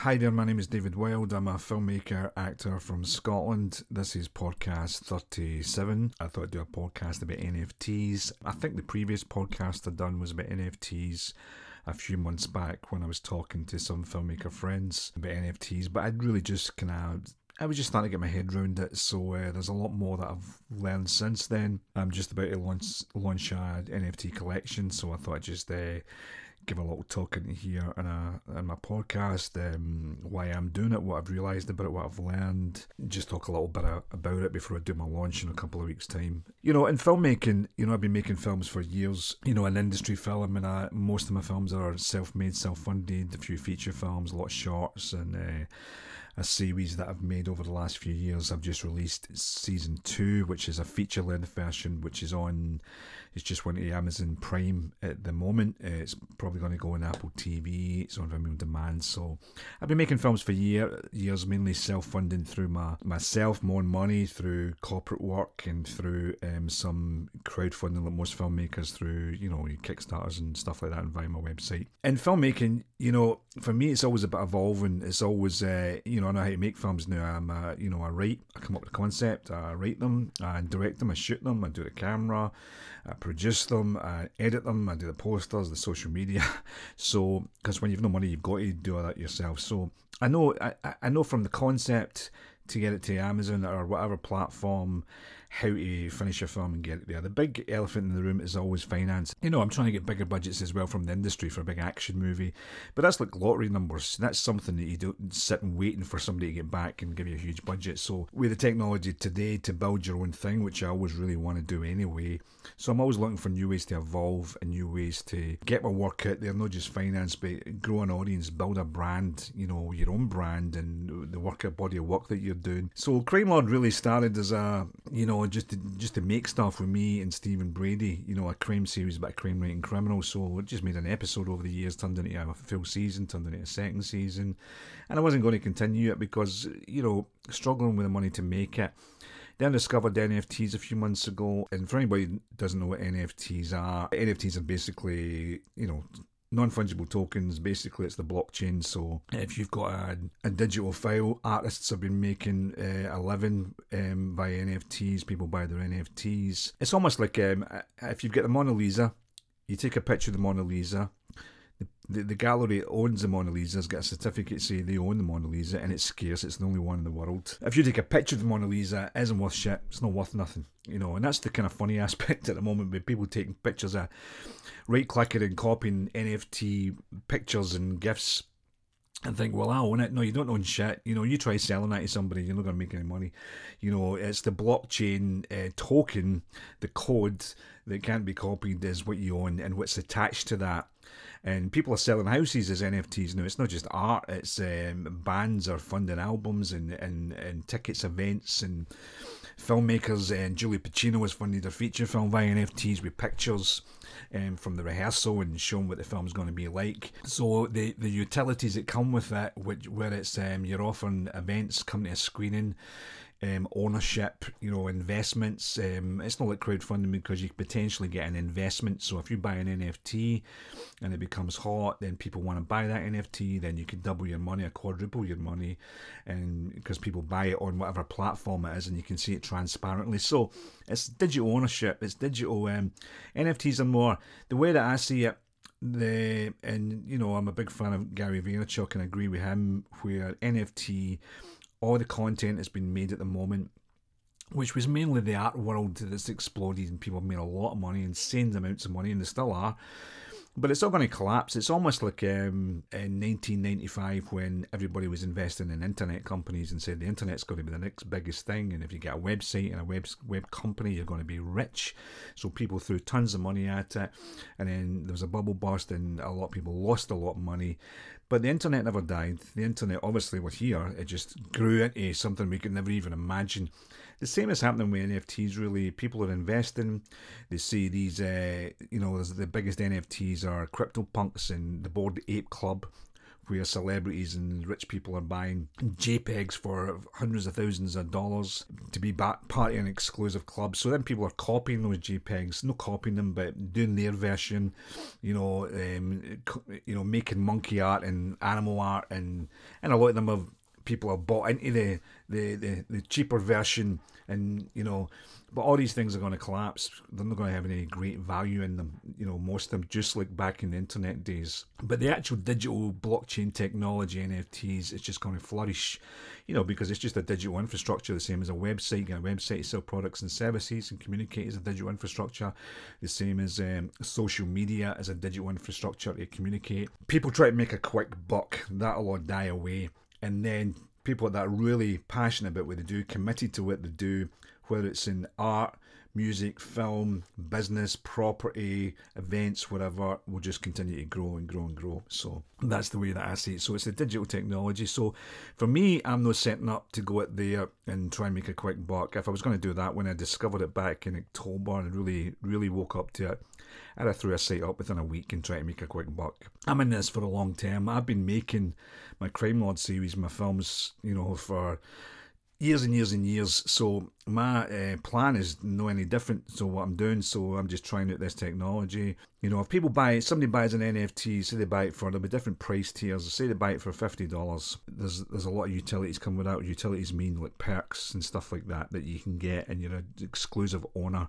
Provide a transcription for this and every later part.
Hi there, my name is David Wild. I'm a filmmaker, actor from Scotland. This is podcast 37. I thought I'd do a podcast about NFTs. I think the previous podcast I'd done was about NFTs a few months back when I was talking to some filmmaker friends about NFTs, but I'd really just kind of I was just starting to get my head around it, so uh, there's a lot more that I've learned since then. I'm just about to launch launch a NFT collection, so I thought I'd just uh, give a little talk in here in, a, in my podcast, um, why I'm doing it, what I've realised about it, what I've learned, just talk a little bit about it before I do my launch in a couple of weeks' time. You know, in filmmaking, you know, I've been making films for years, you know, an industry film, and I, most of my films are self made, self funded, a few feature films, a lot of shorts, and uh, a series that I've made over the last few years. I've just released season two, which is a feature length version, which is on, it's just went to Amazon Prime at the moment. Uh, it's probably going to go on Apple TV. It's on Vimeo Demand. So I've been making films for year, years, mainly self funding through my myself, more money through corporate work and through um, some crowdfunding like most filmmakers through, you know, Kickstarters and stuff like that and via my website. And filmmaking, you know, for me, it's always about evolving. It's always, uh, you know, I know how to make films now. I'm, uh, you know, I write, I come up with a concept, I write them, I direct them, I shoot them, I do the camera, I produce them, I edit them, I do the posters, the social media. So, because when you've no money, you've got to do all that yourself. So, I know, I, I know from the concept to get it to Amazon or whatever platform how to finish your film and get it there. The big elephant in the room is always finance. You know, I'm trying to get bigger budgets as well from the industry for a big action movie, but that's like lottery numbers. That's something that you don't sit and waiting for somebody to get back and give you a huge budget. So with the technology today to build your own thing, which I always really want to do anyway. So I'm always looking for new ways to evolve and new ways to get my work out there, not just finance, but grow an audience, build a brand, you know, your own brand and the work body of work that you're doing. So Crime Lord really started as a, you know, just to, just to make stuff with me and Stephen Brady, you know, a crime series about crime writing criminals. So it just made an episode over the years, turned into a full season, turned into a second season. And I wasn't going to continue it because, you know, struggling with the money to make it. Then I discovered NFTs a few months ago, and for anybody who doesn't know what NFTs are, NFTs are basically, you know, non-fungible tokens basically it's the blockchain. So if you've got a, a digital file artists have been making uh, a living um, by nfts people buy their nfts it's almost like um, if you've got the mona lisa you take a picture of the mona lisa the, the, gallery owns the Mona Lisa has got a certificate saying they own the Mona Lisa and it's scarce, it's the only one in the world. If you take a picture of the Mona Lisa, it isn't worth shit, it's not worth nothing. You know, and that's the kind of funny aspect at the moment with people taking pictures of right clicking and copying NFT pictures and gifts and think, well, I own it. No, you don't own shit. You know, you try selling that to somebody, you're not going to make any money. You know, it's the blockchain uh, token, the code that can't be copied is what you own and what's attached to that. And people are selling houses as NFTs now. It's not just art; it's um, bands are funding albums and, and, and tickets, events, and filmmakers. And Julie Pacino has funded a feature film via NFTs with pictures um, from the rehearsal and showing what the film's going to be like. So the the utilities that come with it, which where it's um, you're offering events, come to a screening um, ownership, you know, investments. Um, it's not like crowdfunding because you potentially get an investment. So if you buy an NFT and it becomes hot, then people want to buy that NFT. Then you can double your money or quadruple your money, and because people buy it on whatever platform it is, and you can see it transparently. So it's digital ownership. It's digital. Um, NFTs are more the way that I see it the and you know I'm a big fan of Gary Vaynerchuk and agree with him where NFT all the content that's been made at the moment, which was mainly the art world that's exploded and people have made a lot of money, insane amounts of money, and they still are. But it's all going to collapse. It's almost like um, in 1995 when everybody was investing in internet companies and said the internet's going to be the next biggest thing. And if you get a website and a web, web company, you're going to be rich. So people threw tons of money at it. And then there was a bubble burst and a lot of people lost a lot of money. But the internet never died. The internet, obviously, was here. It just grew into something we could never even imagine. The same is happening with NFTs, really. People are investing. They see these, uh, you know, the biggest NFTs are CryptoPunks and the Bored Ape Club, where celebrities and rich people are buying JPEGs for hundreds of thousands of dollars to be party in exclusive clubs. So then people are copying those JPEGs, not copying them, but doing their version. You know, um, you know, making monkey art and animal art, and and a lot of them have people have bought into the the, the, the cheaper version, and you know but all these things are going to collapse. They're not going to have any great value in them. You know, most of them just like back in the internet days. But the actual digital blockchain technology, NFTs, is just going to flourish. You know, because it's just a digital infrastructure, the same as a website. You got a website to sell products and services and communicate as a digital infrastructure. The same as um, social media as a digital infrastructure to communicate. People try to make a quick buck. That'll all die away, and then people that are really passionate about what they do, committed to what they do, whether it's in art, music, film, business, property, events, whatever, will just continue to grow and grow and grow. So that's the way that I see it. So it's the digital technology. So for me, I'm not setting up to go out there and try and make a quick buck. If I was going to do that when I discovered it back in October and really, really woke up to it, I'd have threw a site up within a week and try to make a quick buck. I'm in this for a long time. I've been making my Crime Lord series, my films, you know, for years and years and years. So my uh, plan is no any different. So what I'm doing, so I'm just trying out this technology. You know, if people buy, somebody buys an NFT, say they buy it for, there'll be different price tiers. Say they buy it for fifty dollars. There's there's a lot of utilities coming with that. Utilities mean like perks and stuff like that that you can get, and you're an exclusive owner,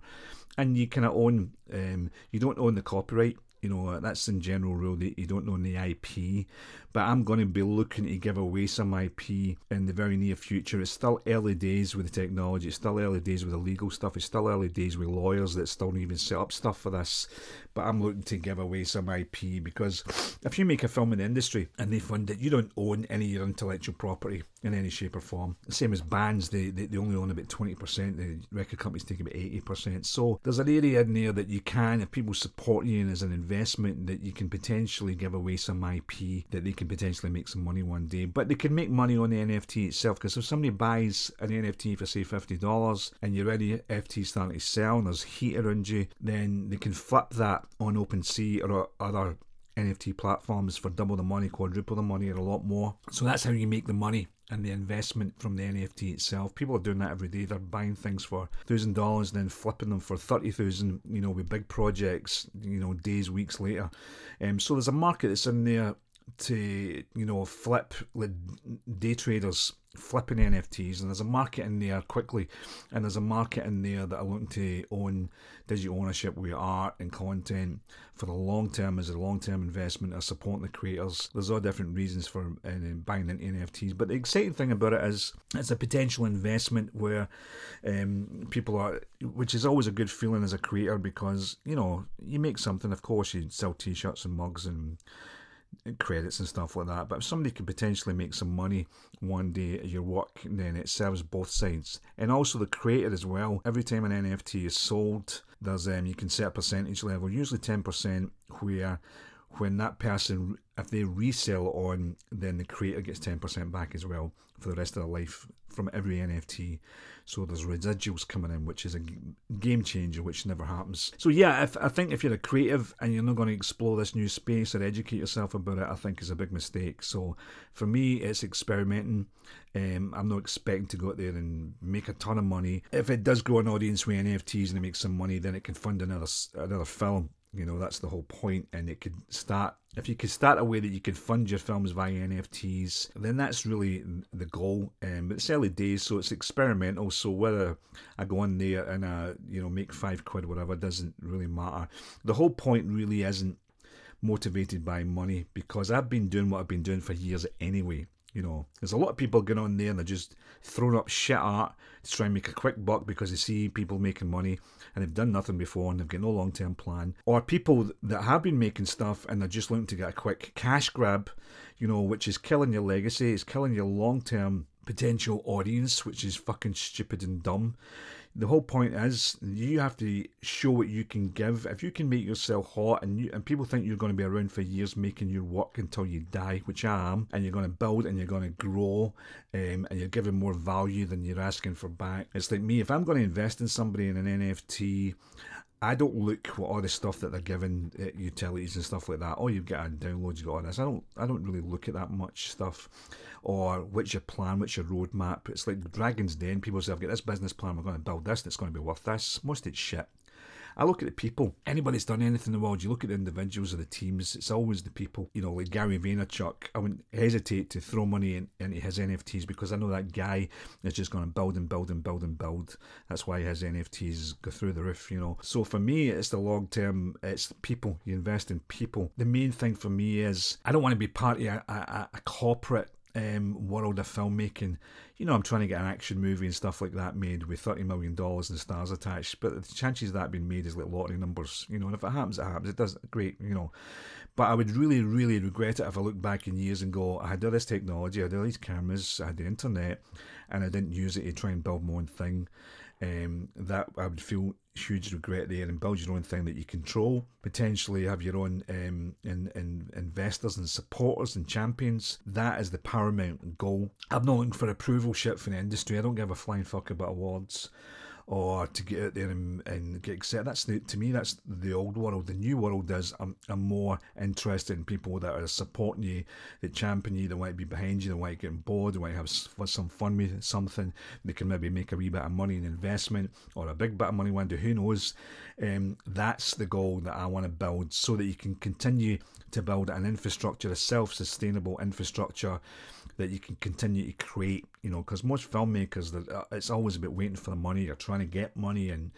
and you kind of own. Um, you don't own the copyright you know that's in general rule that you don't own the IP but I'm going to be looking to give away some IP in the very near future. It's still early days with the technology it's still early days with the legal stuff it's still early days with lawyers that still don't even set up stuff for this but I'm looking to give away some IP because if you make a film in the industry and they fund it you don't own any of your intellectual property in any shape or form same as bands they, they, they only own about 20% the record companies take about 80% so there's an area in there that you can if people support you and as an investment that you can potentially give away some IP that they can potentially make some money one day. But they can make money on the NFT itself because if somebody buys an NFT for say fifty dollars and you're already NFT starting to sell and there's heat around you, then they can flip that on OpenSea or other NFT platforms for double the money, quadruple the money, or a lot more. So that's how you make the money and the investment from the NFT itself. People are doing that every day. They're buying things for thousand dollars then flipping them for thirty thousand. You know, with big projects. You know, days, weeks later. Um, so there's a market that's in there to you know flip like day traders flipping NFTs, and there's a market in there quickly, and there's a market in there that are looking to own digital ownership with art and content for the long term as a long term investment or supporting the creators. There's all different reasons for uh, buying into NFTs, but the exciting thing about it is it's a potential investment where um, people are, which is always a good feeling as a creator because you know you make something. Of course, you sell T-shirts and mugs and credits and stuff like that. But if somebody could potentially make some money one day at your work, then it serves both sides. And also the creator as well. Every time an NFT is sold, there's um you can set a percentage level, usually ten percent, where when that person if they resell on, then the creator gets ten percent back as well for the rest of their life from every NFT. So there's residuals coming in, which is a game changer, which never happens. So yeah, if I think if you're a creative and you're not going to explore this new space or educate yourself about it, I think is a big mistake. So for me, it's experimenting. Um, I'm not expecting to go out there and make a ton of money. If it does grow an audience with NFTs and it makes some money, then it can fund another another film you know, that's the whole point, and it could start if you could start a way that you could fund your films via NFTs, then that's really the goal. Um, but it's early days, so it's experimental. So whether I go in there and I, you know, make five quid, whatever, doesn't really matter. The whole point really isn't motivated by money because I've been doing what I've been doing for years anyway. You know, there's a lot of people going on there and they're just throwing up shit art to try and make a quick buck because they see people making money and they've done nothing before and they've got no long term plan. Or people that have been making stuff and they're just looking to get a quick cash grab, you know, which is killing your legacy, it's killing your long term potential audience, which is fucking stupid and dumb the whole point is you have to show what you can give. If you can make yourself hot and you, and people think you're going to be around for years making your work until you die, which I am, and you're going to build and you're going to grow, um, and you're giving more value than you're asking for back. It's like me. If I'm going to invest in somebody in an NFT, I don't look what all the stuff that they're giving uh, utilities and stuff like that. Oh, you get a download, you got all this. I don't I don't really look at that much stuff, or what's your plan, what's your roadmap. It's like Dragon's Den. People say I've got this business plan. We're going to build this. And it's going to be worth this. Most of it's shit. I look at the people. Anybody's done anything in the world, you look at the individuals or the teams, it's always the people. You know, like Gary Vaynerchuk, I wouldn't hesitate to throw money in, into his NFTs because I know that guy is just going to build and build and build and build. That's why his NFTs go through the roof, you know. So for me, it's the long term, it's people. You invest in people. The main thing for me is I don't want to be part of a, a, a corporate um, world of filmmaking. You know, I'm trying to get an action movie and stuff like that made with $30 million and stars attached, but the chances of that being made is like lottery numbers, you know, and if it happens, it happens. It does great, you know. But I would really, really regret it if I look back in years and go, I had all this technology, I had all these cameras, I had the internet, and I didn't use it to try and build my own thing. Um, that I would feel huge regret there and build your own thing that you control. Potentially have your own um, in, in investors and supporters and champions. That is the paramount goal. I'm not looking for approval shit from the industry. I don't give a flying fuck about awards or to get out there and, and get accepted. That's the, to me, that's the old world. The new world is I'm more interested in people that are supporting you, that champion you, that to be behind you, that to get board, that to have some fun with something. They can maybe make a wee bit of money in investment or a big bit of money one day, who knows. Um, that's the goal that I want to build so that you can continue to build an infrastructure, a self sustainable infrastructure that you can continue to create, you know, because most filmmakers, uh, it's always about waiting for the money, you're trying to get money, and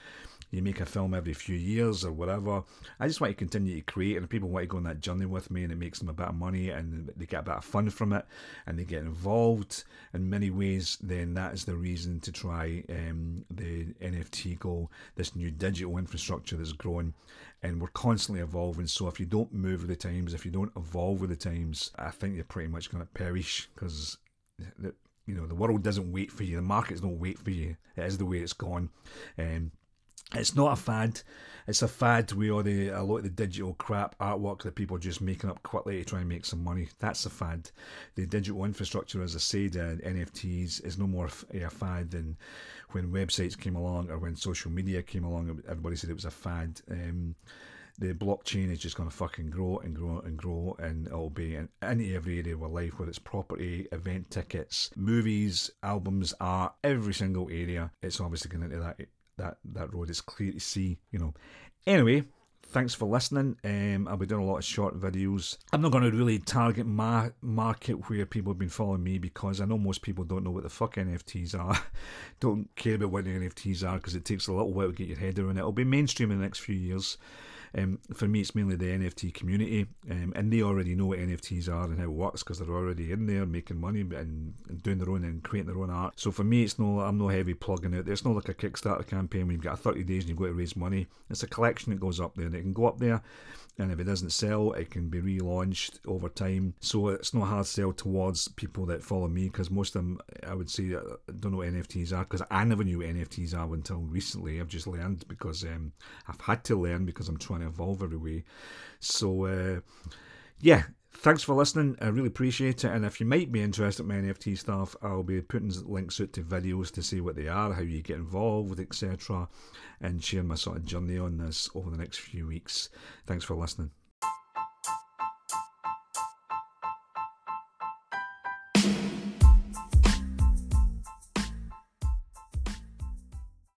you make a film every few years or whatever. I just want to continue to create, and people want to go on that journey with me, and it makes them a bit of money, and they get a bit of fun from it, and they get involved in many ways. Then that is the reason to try um, the NFT goal, this new digital infrastructure that's growing, and we're constantly evolving. So if you don't move with the times, if you don't evolve with the times, I think you're pretty much going to perish because you know the world doesn't wait for you. The markets don't wait for you. It is the way it's gone. Um, it's not a fad. It's a fad all the a lot of the digital crap artwork that people are just making up quickly to try and make some money. That's a fad. The digital infrastructure, as I said, uh, NFTs is no more a fad than when websites came along or when social media came along. Everybody said it was a fad. Um, the blockchain is just going to fucking grow and grow and grow, and it'll be in any every area of our life, whether it's property, event tickets, movies, albums, art, every single area. It's obviously going into that that that road is clear to see. You know. Anyway, thanks for listening. Um, I'll be doing a lot of short videos. I'm not going to really target my market where people have been following me because I know most people don't know what the fuck NFTs are, don't care about what the NFTs are because it takes a little while to get your head around it. It'll be mainstream in the next few years. Um, for me, it's mainly the NFT community, um, and they already know what NFTs are and how it works because they're already in there making money and, and, doing their own and creating their own art. So for me, it's no, I'm no heavy plugging it. It's not like a Kickstarter campaign where you've got 30 days and you've got to raise money. It's a collection that goes up there, and it can go up there and if it doesn't sell, it can be relaunched over time. So it's not hard sell towards people that follow me because most of them, I would say, uh, don't know what NFTs are because I never knew what NFTs are until recently. I've just learned because um, I've had to learn because I'm trying to evolve every way. So uh, yeah, thanks for listening. I really appreciate it. And if you might be interested in my NFT stuff, I'll be putting links out to videos to see what they are, how you get involved, etc., and share my sort of journey on this over the next few weeks. Thanks for listening.